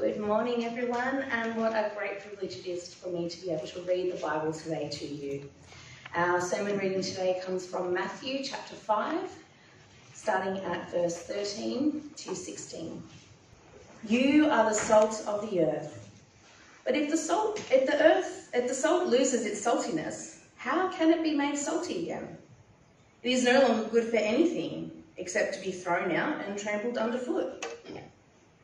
Good morning, everyone, and what a great privilege it is for me to be able to read the Bible today to you. Our sermon reading today comes from Matthew chapter 5, starting at verse 13 to 16. You are the salt of the earth. But if the salt, if the earth, if the salt loses its saltiness, how can it be made salty again? It is no longer good for anything except to be thrown out and trampled underfoot.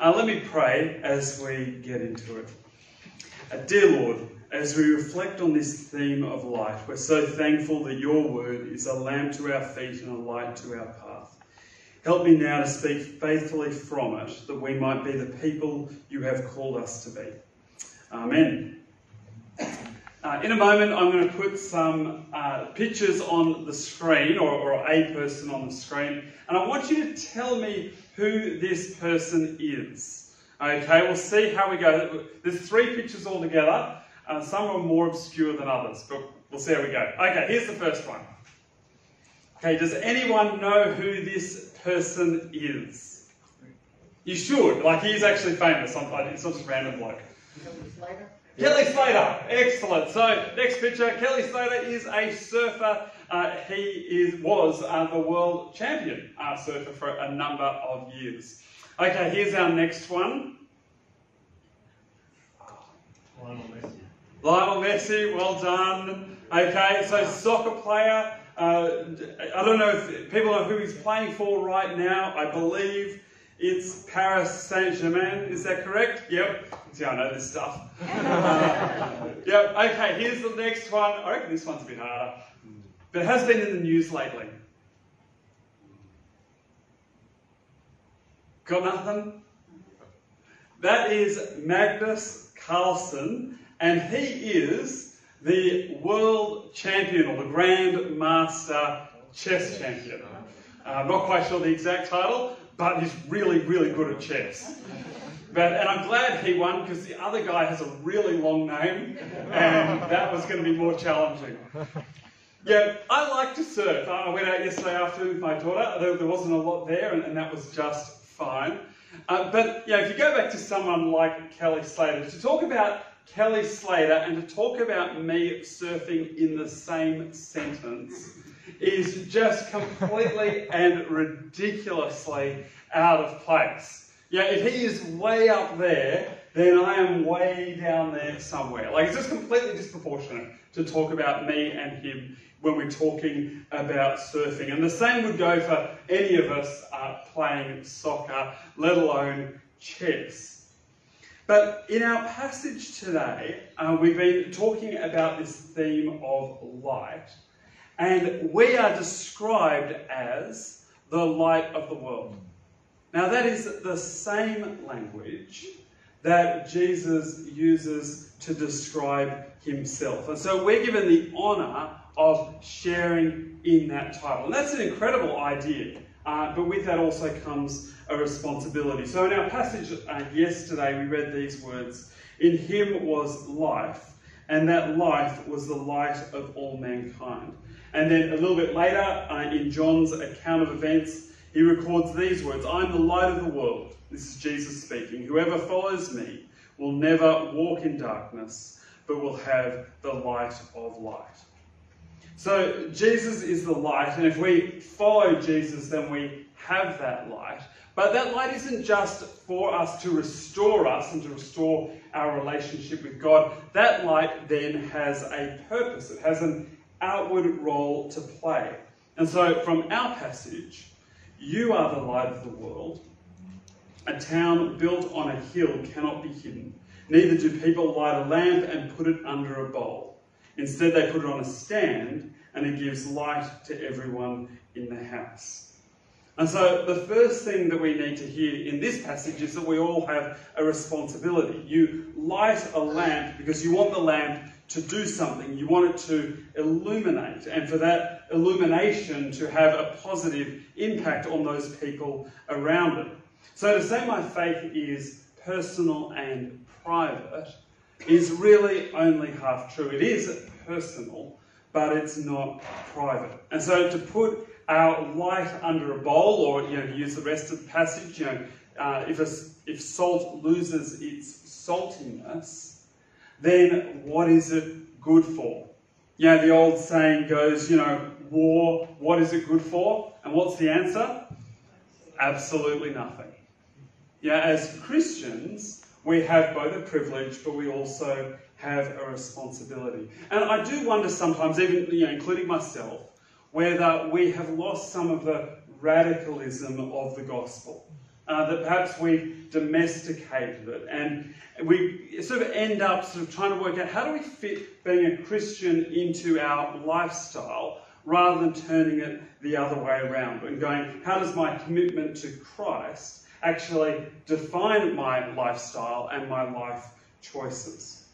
Uh, let me pray as we get into it. Uh, dear Lord, as we reflect on this theme of light, we're so thankful that your word is a lamp to our feet and a light to our path. Help me now to speak faithfully from it, that we might be the people you have called us to be. Amen. Uh, in a moment, I'm going to put some uh, pictures on the screen, or, or, a person on the screen, and I want you to tell me who this person is. Okay, we'll see how we go. There's three pictures altogether. Uh, some are more obscure than others, but we'll see how we go. Okay, here's the first one. Okay, does anyone know who this person is? You should. Like, he's actually famous. It's not just random bloke. Kelly Slater, excellent. So next picture, Kelly Slater is a surfer. Uh, he is was uh, the world champion uh, surfer for a number of years. Okay, here's our next one. Lionel Messi. Lionel Messi, well done. Okay, so soccer player. Uh, I don't know if people know who he's playing for right now. I believe it's Paris Saint Germain, is that correct? Yep. See, I know this stuff. yep, okay, here's the next one. I reckon this one's a bit harder, but it has been in the news lately. Got nothing? That is Magnus Carlsen, and he is the world champion or the Grand Master chess champion. Uh, I'm not quite sure the exact title, but he's really, really good at chess. But, and I'm glad he won because the other guy has a really long name, and that was going to be more challenging. Yeah, I like to surf. I went out yesterday afternoon with my daughter. There, there wasn't a lot there, and, and that was just fine. Uh, but yeah, if you go back to someone like Kelly Slater, to talk about Kelly Slater and to talk about me surfing in the same sentence is just completely and ridiculously out of place. Yeah, if he is way up there, then I am way down there somewhere. Like, it's just completely disproportionate to talk about me and him when we're talking about surfing. And the same would go for any of us uh, playing soccer, let alone chess. But in our passage today, uh, we've been talking about this theme of light. And we are described as the light of the world. Now, that is the same language that Jesus uses to describe himself. And so we're given the honour of sharing in that title. And that's an incredible idea. Uh, but with that also comes a responsibility. So in our passage uh, yesterday, we read these words In him was life, and that life was the light of all mankind. And then a little bit later, uh, in John's account of events, he records these words I'm the light of the world. This is Jesus speaking. Whoever follows me will never walk in darkness, but will have the light of light. So, Jesus is the light, and if we follow Jesus, then we have that light. But that light isn't just for us to restore us and to restore our relationship with God. That light then has a purpose, it has an outward role to play. And so, from our passage, you are the light of the world. A town built on a hill cannot be hidden. Neither do people light a lamp and put it under a bowl. Instead, they put it on a stand, and it gives light to everyone in the house. And so the first thing that we need to hear in this passage is that we all have a responsibility. You light a lamp because you want the lamp to do something, you want it to illuminate, and for that illumination to have a positive impact on those people around it. So to say my faith is personal and private is really only half true. It is personal, but it's not private. And so to put our light under a bowl, or you know, use the rest of the passage, you know, uh, if, a, if salt loses its saltiness, then what is it good for? You know, the old saying goes, you know, war, what is it good for? And what's the answer? Absolutely nothing. Yeah, as Christians, we have both a privilege, but we also have a responsibility. And I do wonder sometimes, even you know, including myself, whether we have lost some of the radicalism of the gospel. Uh, that perhaps we've domesticated it and we sort of end up sort of trying to work out how do we fit being a Christian into our lifestyle rather than turning it the other way around and going, how does my commitment to Christ actually define my lifestyle and my life choices?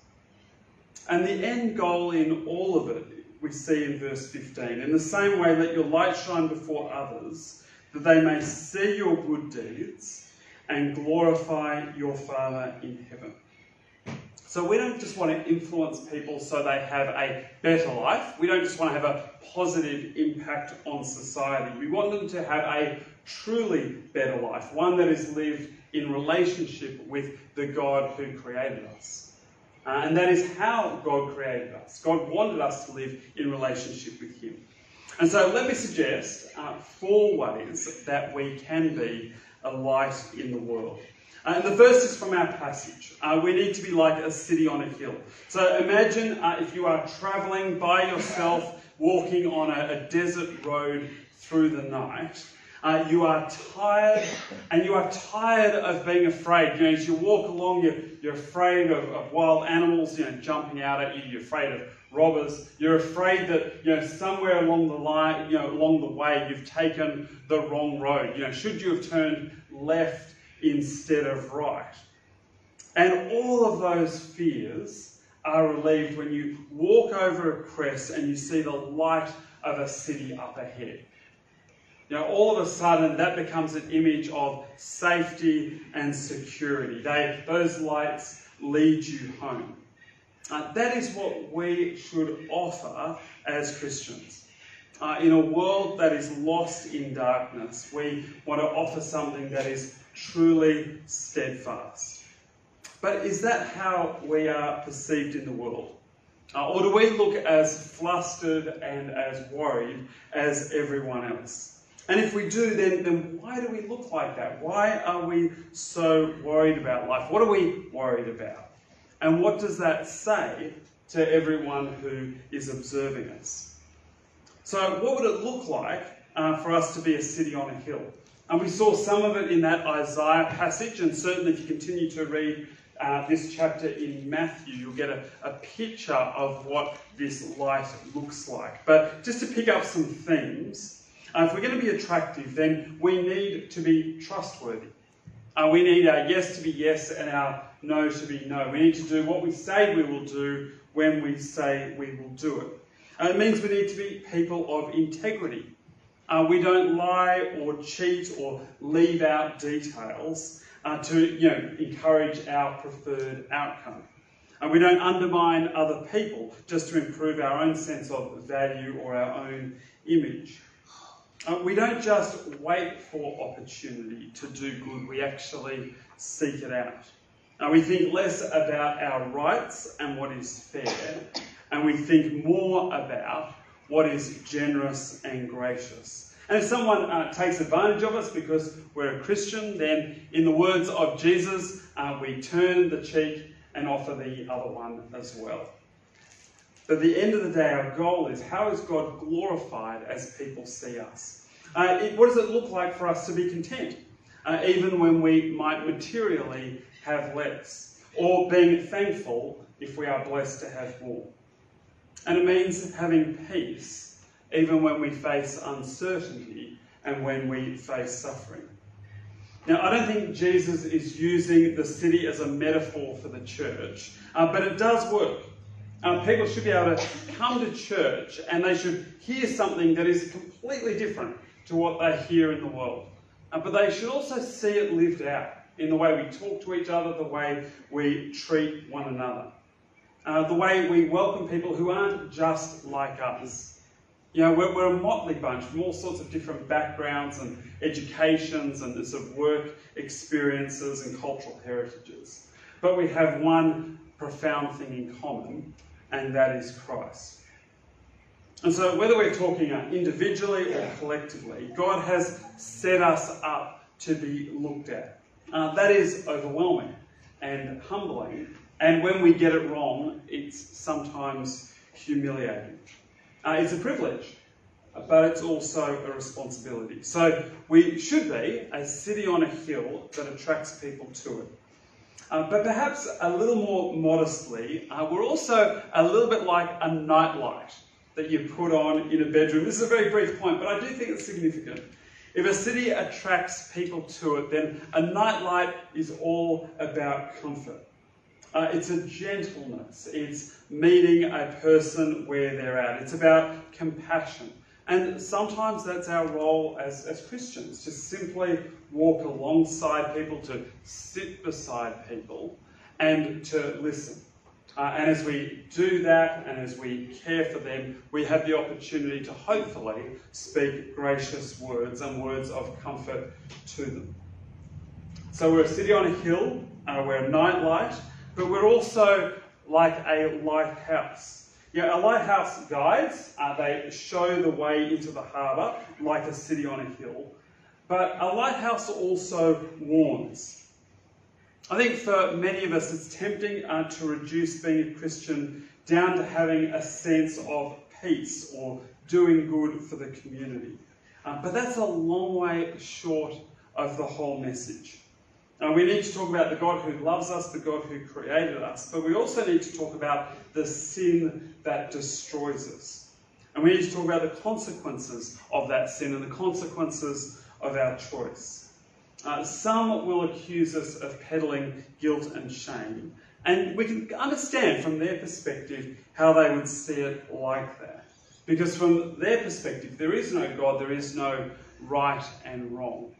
And the end goal in all of it we see in verse 15. In the same way, let your light shine before others, that they may see your good deeds and glorify your Father in heaven. So we don't just want to influence people so they have a better life. We don't just want to have a positive impact on society. We want them to have a truly better life, one that is lived in relationship with the God who created us. Uh, and that is how God created us. God wanted us to live in relationship with Him. And so let me suggest uh, four ways that we can be a light in the world. Uh, and the first is from our passage. Uh, we need to be like a city on a hill. So imagine uh, if you are traveling by yourself, walking on a, a desert road through the night. Uh, you are tired, and you are tired of being afraid. You know, as you walk along, you're, you're afraid of, of wild animals, you know, jumping out at you. You're afraid of robbers. You're afraid that you know somewhere along the line, you know, along the way, you've taken the wrong road. You know, should you have turned left instead of right? And all of those fears are relieved when you walk over a crest and you see the light of a city up ahead. Now, all of a sudden that becomes an image of safety and security. They, those lights lead you home. Uh, that is what we should offer as Christians. Uh, in a world that is lost in darkness, we want to offer something that is truly steadfast. But is that how we are perceived in the world? Uh, or do we look as flustered and as worried as everyone else? And if we do, then, then why do we look like that? Why are we so worried about life? What are we worried about? And what does that say to everyone who is observing us? So, what would it look like uh, for us to be a city on a hill? And we saw some of it in that Isaiah passage, and certainly if you continue to read uh, this chapter in Matthew, you'll get a, a picture of what this light looks like. But just to pick up some themes, uh, if we're going to be attractive, then we need to be trustworthy. Uh, we need our yes to be yes and our no to be no. We need to do what we say we will do when we say we will do it. Uh, it means we need to be people of integrity. Uh, we don't lie or cheat or leave out details uh, to you know, encourage our preferred outcome. And we don't undermine other people just to improve our own sense of value or our own image. Uh, we don't just wait for opportunity to do good, we actually seek it out. Uh, we think less about our rights and what is fair, and we think more about what is generous and gracious. And if someone uh, takes advantage of us because we're a Christian, then in the words of Jesus, uh, we turn the cheek and offer the other one as well. But at the end of the day, our goal is how is God glorified as people see us? Uh, it, what does it look like for us to be content, uh, even when we might materially have less, or being thankful if we are blessed to have more? And it means having peace even when we face uncertainty and when we face suffering. Now, I don't think Jesus is using the city as a metaphor for the church, uh, but it does work. Uh, people should be able to come to church and they should hear something that is completely different to what they hear in the world. Uh, but they should also see it lived out in the way we talk to each other, the way we treat one another, uh, the way we welcome people who aren't just like us. You know, we're, we're, a motley bunch from all sorts of different backgrounds and educations and sort of work experiences and cultural heritages. But we have one profound thing in common, and that is Christ. And so, whether we're talking individually or collectively, God has set us up to be looked at. Uh, that is overwhelming and humbling, and when we get it wrong, it's sometimes humiliating. Uh, it's a privilege, but it's also a responsibility. So, we should be a city on a hill that attracts people to it. Uh, but perhaps a little more modestly, uh, we're also a little bit like a nightlight that you put on in a bedroom. This is a very brief point, but I do think it's significant. If a city attracts people to it, then a nightlight is all about comfort. Uh, it's a gentleness. It's meeting a person where they're at. It's about compassion. And sometimes that's our role as, as Christians, to simply walk alongside people, to sit beside people, and to listen. Uh, and as we do that and as we care for them, we have the opportunity to hopefully speak gracious words and words of comfort to them. So we're a city on a hill, uh, we're a nightlight, but we're also like a lighthouse. Yeah, a lighthouse guides, uh, they show the way into the harbour like a city on a hill. But a lighthouse also warns. I think for many of us, it's tempting uh, to reduce being a Christian down to having a sense of peace or doing good for the community. Uh, but that's a long way short of the whole message. Uh, we need to talk about the God who loves us, the God who created us, but we also need to talk about the sin that destroys us. And we need to talk about the consequences of that sin and the consequences of our choice. Uh, some will accuse us of peddling guilt and shame, and we can understand from their perspective how they would see it like that. Because from their perspective, there is no God, there is no right and wrong.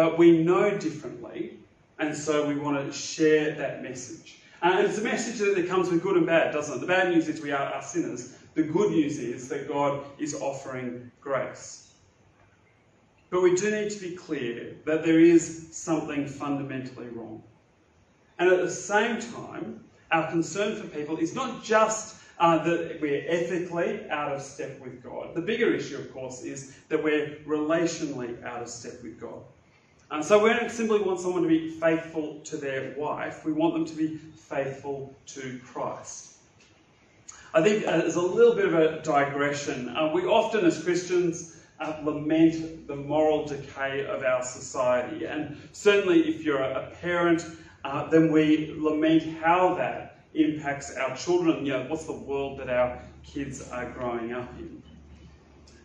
But we know differently, and so we want to share that message. Uh, and it's a message that comes with good and bad, doesn't it? The bad news is we are, sinners. The good news is that God is offering grace. But we do need to be clear that there is something fundamentally wrong. And at the same time, our concern for people is not just uh, that we're ethically out of step with God. The bigger issue, of course, is that we're relationally out of step with God. So we don't simply want someone to be faithful to their wife, we want them to be faithful to Christ. I think uh, there's a little bit of a digression. Uh, we often, as Christians, uh, lament the moral decay of our society. And certainly, if you're a parent, uh, then we lament how that impacts our children. You know, what's the world that our kids are growing up in?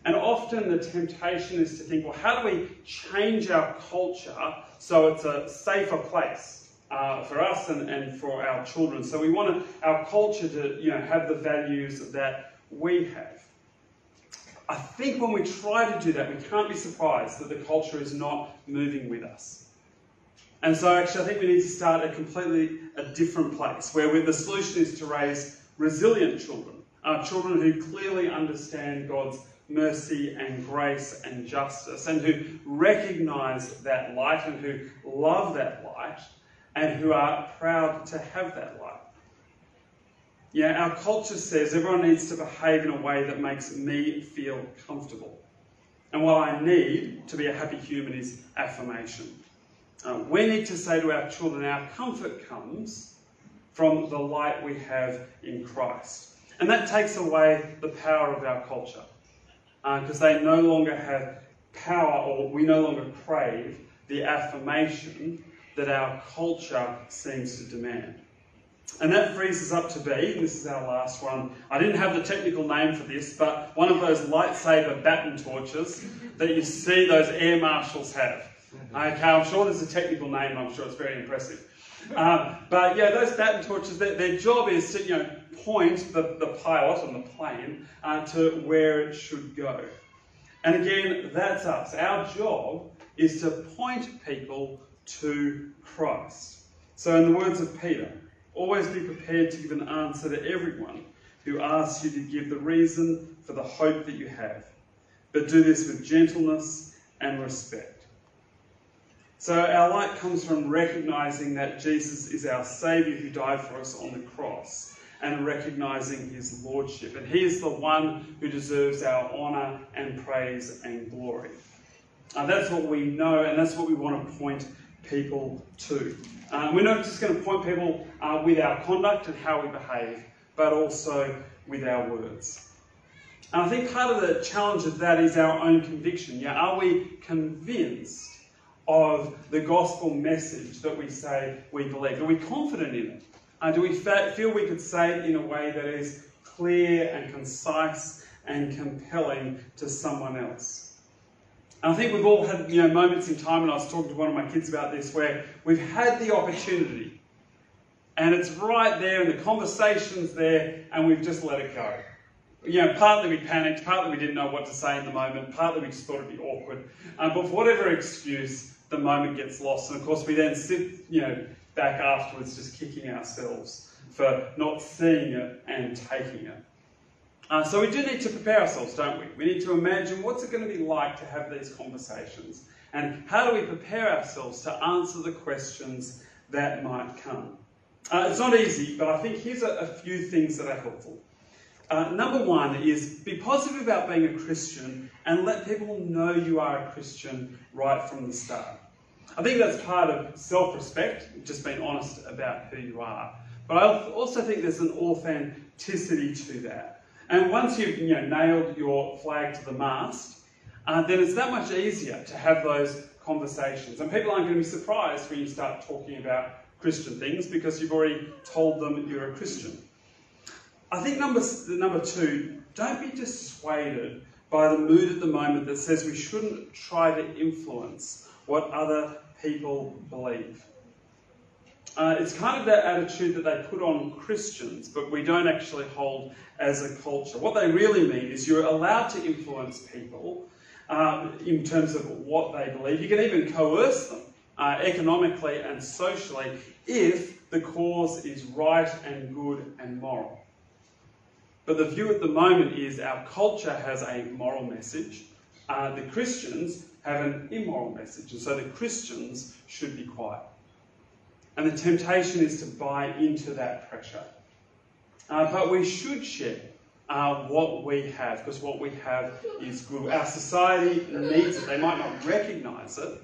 And often the temptation is to think, well, how do we change our culture so it's a safer place uh, for us and, and for our children? So we want our culture to, you know, have the values that we have. I think when we try to do that, we can't be surprised that the culture is not moving with us. And so, actually, I think we need to start at completely a different place where the solution is to raise resilient children, uh, children who clearly understand God's mercy and grace and justice, and who recognize that light and who love that light, and who are proud to have that light. Yeah, our culture says everyone needs to behave in a way that makes me feel comfortable. And what I need to be a happy human is affirmation. Uh, we need to say to our children, our comfort comes from the light we have in Christ. And that takes away the power of our culture because uh, they no longer have power or we no longer crave the affirmation that our culture seems to demand. And that frees us up to be, and this is our last one. I didn't have the technical name for this, but one of those lightsaber baton torches that you see those air marshals have. Okay, I'm sure there's a technical name, I'm sure it's very impressive. Um, but yeah, those baton torches, their, their, job is to you know point the, the pilot on the plane uh, to where it should go. And again, that's us. Our job is to point people to Christ. So, in the words of Peter, always be prepared to give an answer to everyone who asks you to give the reason for the hope that you have. But do this with gentleness and respect. So, our light comes from recognizing that Jesus is our Saviour who died for us on the cross and recognizing his lordship. And he is the one who deserves our honour and praise and glory. Uh, that's what we know, and that's what we want to point people to. Uh, we're not just going to point people uh, with our conduct and how we behave, but also with our words. And I think part of the challenge of that is our own conviction. Yeah, are we convinced of the gospel message that we say we believe? Are we confident in it? Uh, do we feel we could say it in a way that is clear and concise and compelling to someone else? And I think we've all had you know moments in time, and I was talking to one of my kids about this, where we've had the opportunity, and it's right there, and the conversation's there, and we've just let it go. You know, partly we panicked, partly we didn't know what to say in the moment, partly we just thought it'd be awkward. Um, but for whatever excuse, the moment gets lost, and of course we then sit, you know, back afterwards, just kicking ourselves for not seeing it and taking it. Uh, so we do need to prepare ourselves, don't we? We need to imagine what's it going to be like to have these conversations, and how do we prepare ourselves to answer the questions that might come. Uh, it's not easy, but I think here's a, a few things that are helpful. Uh, number one is be positive about being a Christian and let people know you are a Christian right from the start. I think that's part of self respect, just being honest about who you are. But I also think there's an authenticity to that. And once you've you know, nailed your flag to the mast, uh, then it's that much easier to have those conversations. And people aren't going to be surprised when you start talking about Christian things because you've already told them you're a Christian. I think number, number two, don't be dissuaded by the mood at the moment that says we shouldn't try to influence what other people believe. Uh, it's kind of that attitude that they put on Christians, but we don't actually hold as a culture. What they really mean is you're allowed to influence people um, in terms of what they believe. You can even coerce them uh, economically and socially if the cause is right and good and moral. But the view at the moment is our culture has a moral message, uh, the Christians have an immoral message, and so the Christians should be quiet. And the temptation is to buy into that pressure. Uh, but we should share uh, what we have, because what we have is good. Our society needs it. They might not recognise it,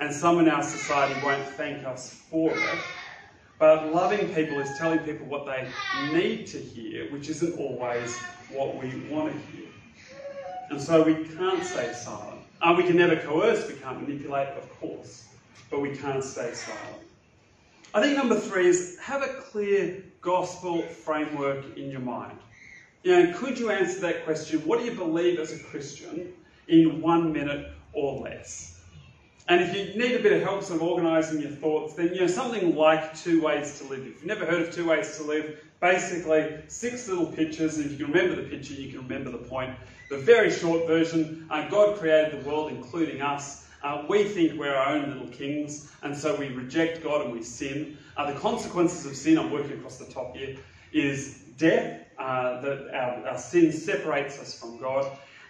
and some in our society won't thank us for it. But loving people is telling people what they need to hear, which isn't always what we want to hear. And so we can't stay silent. Uh, we can never coerce, we can't manipulate, of course, but we can't stay silent. I think number three is have a clear gospel framework in your mind. You know, could you answer that question, what do you believe as a Christian, in one minute or less? And if you need a bit of help sort of organising your thoughts, then you know something like Two Ways to Live. If you've never heard of Two Ways to Live, basically six little pictures, if you can remember the picture, you can remember the point. The very short version, uh, God created the world, including us, uh, we think we're our own little kings, and so we reject God and we sin. Uh, the consequences of sin, I'm working across the top here, is death. Uh, that our, our, sin separates us from God.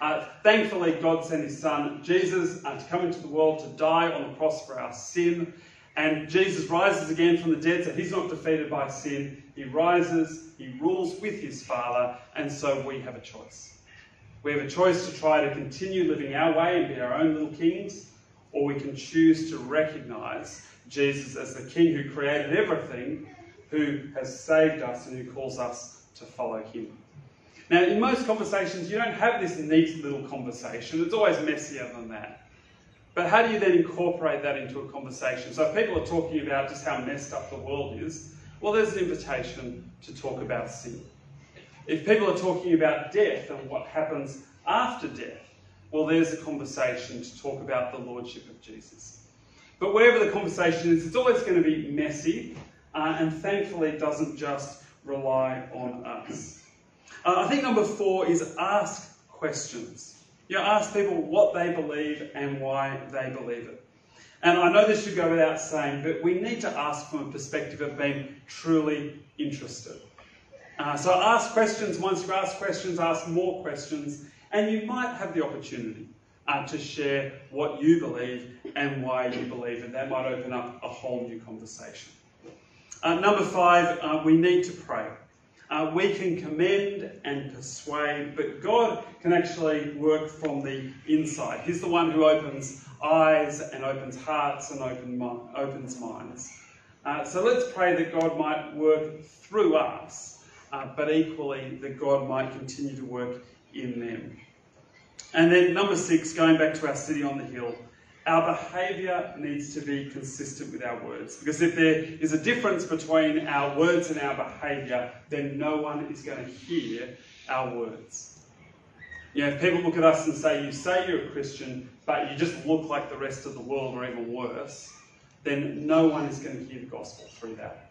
Uh, thankfully, God sent His Son Jesus uh, to come into the world to die on the cross for our sin. And Jesus rises again from the dead, so He's not defeated by sin. He rises, He rules with His Father, and so we have a choice. We have a choice to try to continue living our way and be our own little kings, or we can choose to recognize Jesus as the King who created everything, who has saved us, and who calls us to follow him. Now, in most conversations, you don't have this neat little conversation, it's always messier than that. But how do you then incorporate that into a conversation? So, if people are talking about just how messed up the world is, well, there's an invitation to talk about sin. If people are talking about death and what happens after death, well, there's a conversation to talk about the Lordship of Jesus. But wherever the conversation is, it's always going to be messy, uh, and thankfully, it doesn't just rely on us. Uh, I think number four is ask questions. You know, ask people what they believe and why they believe it. And I know this should go without saying, but we need to ask from a perspective of being truly interested. Uh, so ask questions. Once you ask questions, ask more questions, and you might have the opportunity uh, to share what you believe and why you believe it. That might open up a whole new conversation. Uh, number five, uh, we need to pray. Uh, we can commend and persuade, but God can actually work from the inside. He's the one who opens eyes and opens hearts and open, opens minds. Uh, so let's pray that God might work through us, uh, but equally that God might continue to work in them. And then, number six, going back to our city on the hill, our behaviour needs to be consistent with our words. Because if there is a difference between our words and our behaviour, then no one is going to hear our words. You know, if people look at us and say, You say you're a Christian, but you just look like the rest of the world, or even worse, then no one is going to hear the gospel through that.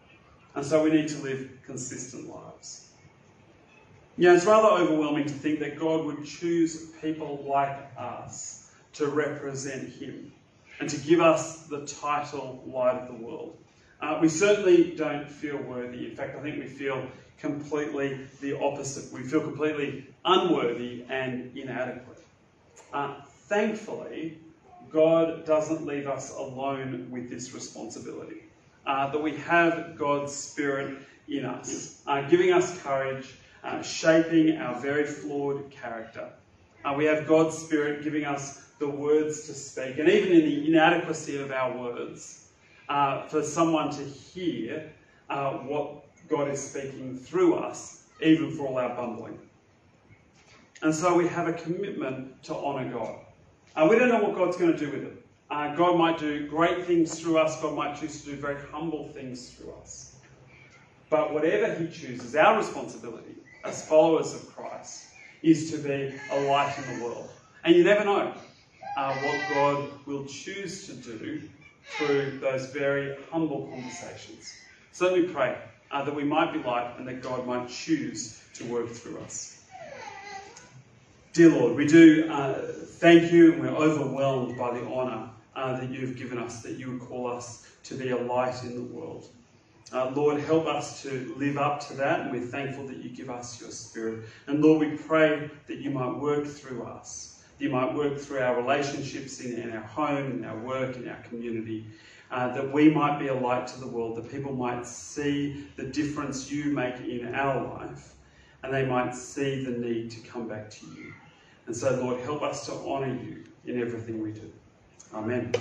And so we need to live consistent lives. You know, it's rather overwhelming to think that God would choose people like us to represent him and to give us the title Light of the World. Uh, we certainly don't feel worthy. In fact, I think we feel completely the opposite. We feel completely unworthy and inadequate. Uh, thankfully, God doesn't leave us alone with this responsibility. Uh, that we have God's Spirit in us, uh, giving us courage, uh, shaping our very flawed character. Uh, we have God's Spirit giving us the words to speak, and even in the inadequacy of our words, uh, for someone to hear uh, what God is speaking through us, even for all our bumbling. And so we have a commitment to honour God. Uh, we don't know what God's going to do with it. Uh, God might do great things through us, God might choose to do very humble things through us. But whatever He chooses, our responsibility as followers of Christ is to be a light in the world. And you never know uh, what God will choose to do through those very humble conversations. So let me pray uh, that we might be light and that God might choose to work through us. Dear Lord, we do uh, thank you and we're overwhelmed by the honour uh, that you've given us, that you would call us to be a light in the world. Uh, Lord, help us to live up to that, and we're thankful that you give us your Spirit. And Lord, we pray that you might work through us you might work through our relationships in, in our home, in our work, in our community, uh, that we might be a light to the world, that people might see the difference you make in our life, and they might see the need to come back to you. And so, Lord, help us to honour you in everything we do. Amen.